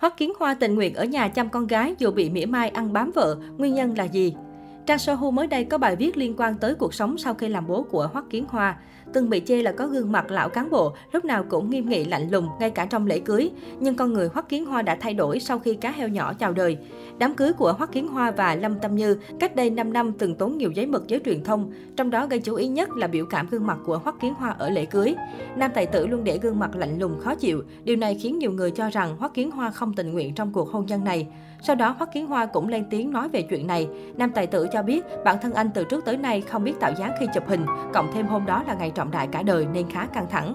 Hoắc Kiến Hoa tình nguyện ở nhà chăm con gái dù bị mỉa mai ăn bám vợ, nguyên nhân là gì? Trang Sohu mới đây có bài viết liên quan tới cuộc sống sau khi làm bố của Hoắc Kiến Hoa. Từng bị chê là có gương mặt lão cán bộ, lúc nào cũng nghiêm nghị lạnh lùng, ngay cả trong lễ cưới. Nhưng con người Hoắc Kiến Hoa đã thay đổi sau khi cá heo nhỏ chào đời. Đám cưới của Hoắc Kiến Hoa và Lâm Tâm Như cách đây 5 năm từng tốn nhiều giấy mực giới truyền thông, trong đó gây chú ý nhất là biểu cảm gương mặt của Hoắc Kiến Hoa ở lễ cưới. Nam tài tử luôn để gương mặt lạnh lùng khó chịu, điều này khiến nhiều người cho rằng Hoắc Kiến Hoa không tình nguyện trong cuộc hôn nhân này. Sau đó Hoắc Kiến Hoa cũng lên tiếng nói về chuyện này. Nam tài tử cho biết bản thân anh từ trước tới nay không biết tạo dáng khi chụp hình, cộng thêm hôm đó là ngày trọng đại cả đời nên khá căng thẳng.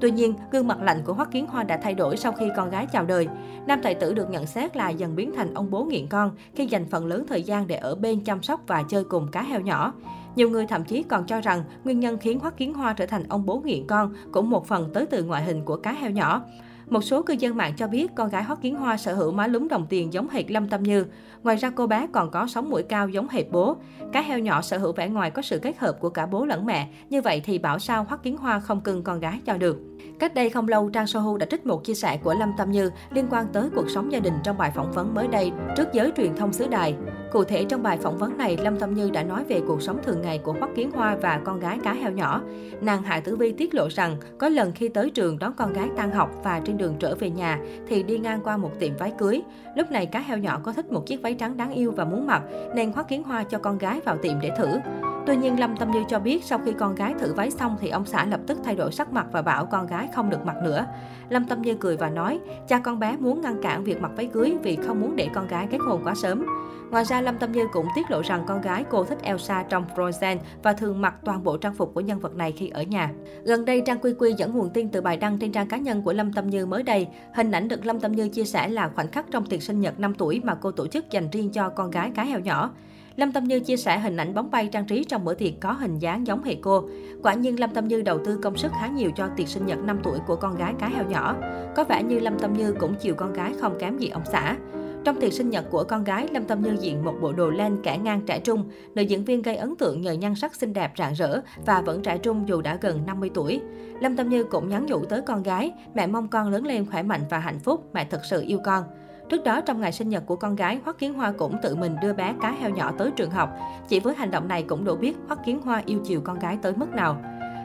Tuy nhiên, gương mặt lạnh của Hoắc Kiến Hoa đã thay đổi sau khi con gái chào đời. Nam tài tử được nhận xét là dần biến thành ông bố nghiện con khi dành phần lớn thời gian để ở bên chăm sóc và chơi cùng cá heo nhỏ. Nhiều người thậm chí còn cho rằng nguyên nhân khiến Hoắc Kiến Hoa trở thành ông bố nghiện con cũng một phần tới từ ngoại hình của cá heo nhỏ. Một số cư dân mạng cho biết con gái Hoắc Kiến Hoa sở hữu má lúm đồng tiền giống hệt Lâm Tâm Như. Ngoài ra cô bé còn có sóng mũi cao giống hệt bố. Cá heo nhỏ sở hữu vẻ ngoài có sự kết hợp của cả bố lẫn mẹ. Như vậy thì bảo sao Hoắc Kiến Hoa không cưng con gái cho được. Cách đây không lâu, Trang Sohu đã trích một chia sẻ của Lâm Tâm Như liên quan tới cuộc sống gia đình trong bài phỏng vấn mới đây trước giới truyền thông xứ đài. Cụ thể trong bài phỏng vấn này, Lâm Tâm Như đã nói về cuộc sống thường ngày của Hoắc Kiến Hoa và con gái cá heo nhỏ. Nàng Hạ Tử Vi tiết lộ rằng có lần khi tới trường đón con gái tan học và trên đường trở về nhà thì đi ngang qua một tiệm váy cưới. Lúc này cá heo nhỏ có thích một chiếc váy trắng đáng yêu và muốn mặc nên Hoắc Kiến Hoa cho con gái vào tiệm để thử. Tuy nhiên, Lâm Tâm Như cho biết sau khi con gái thử váy xong thì ông xã lập tức thay đổi sắc mặt và bảo con gái không được mặc nữa. Lâm Tâm Như cười và nói, cha con bé muốn ngăn cản việc mặc váy cưới vì không muốn để con gái kết hôn quá sớm. Ngoài ra, Lâm Tâm Như cũng tiết lộ rằng con gái cô thích Elsa trong Frozen và thường mặc toàn bộ trang phục của nhân vật này khi ở nhà. Gần đây, Trang Quy Quy dẫn nguồn tin từ bài đăng trên trang cá nhân của Lâm Tâm Như mới đây. Hình ảnh được Lâm Tâm Như chia sẻ là khoảnh khắc trong tiệc sinh nhật 5 tuổi mà cô tổ chức dành riêng cho con gái cá heo nhỏ. Lâm Tâm Như chia sẻ hình ảnh bóng bay trang trí trong bữa tiệc có hình dáng giống hệ cô. Quả nhiên Lâm Tâm Như đầu tư công sức khá nhiều cho tiệc sinh nhật 5 tuổi của con gái cá heo nhỏ. Có vẻ như Lâm Tâm Như cũng chiều con gái không kém gì ông xã. Trong tiệc sinh nhật của con gái, Lâm Tâm Như diện một bộ đồ len kẻ ngang trẻ trung. Nữ diễn viên gây ấn tượng nhờ nhan sắc xinh đẹp rạng rỡ và vẫn trẻ trung dù đã gần 50 tuổi. Lâm Tâm Như cũng nhắn nhủ tới con gái, mẹ mong con lớn lên khỏe mạnh và hạnh phúc, mẹ thật sự yêu con. Trước đó, trong ngày sinh nhật của con gái, Hoắc Kiến Hoa cũng tự mình đưa bé cá heo nhỏ tới trường học. Chỉ với hành động này cũng đủ biết Hoắc Kiến Hoa yêu chiều con gái tới mức nào.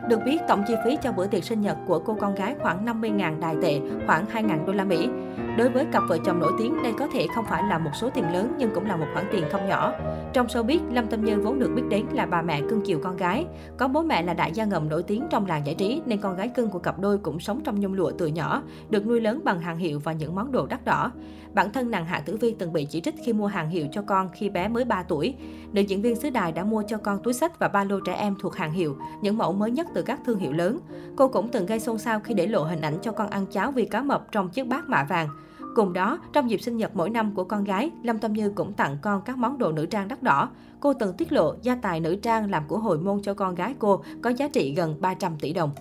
Được biết, tổng chi phí cho bữa tiệc sinh nhật của cô con gái khoảng 50.000 đài tệ, khoảng 2.000 đô la Mỹ. Đối với cặp vợ chồng nổi tiếng, đây có thể không phải là một số tiền lớn nhưng cũng là một khoản tiền không nhỏ. Trong showbiz, Lâm Tâm Như vốn được biết đến là bà mẹ cưng chiều con gái. Có bố mẹ là đại gia ngầm nổi tiếng trong làng giải trí nên con gái cưng của cặp đôi cũng sống trong nhung lụa từ nhỏ, được nuôi lớn bằng hàng hiệu và những món đồ đắt đỏ. Bản thân nàng Hạ Tử Vi từng bị chỉ trích khi mua hàng hiệu cho con khi bé mới 3 tuổi. Nữ diễn viên xứ đài đã mua cho con túi sách và ba lô trẻ em thuộc hàng hiệu, những mẫu mới nhất từ các thương hiệu lớn. Cô cũng từng gây xôn xao khi để lộ hình ảnh cho con ăn cháo vì cá mập trong chiếc bát mạ vàng. Cùng đó, trong dịp sinh nhật mỗi năm của con gái, Lâm Tâm Như cũng tặng con các món đồ nữ trang đắt đỏ. Cô từng tiết lộ gia tài nữ trang làm của hồi môn cho con gái cô có giá trị gần 300 tỷ đồng.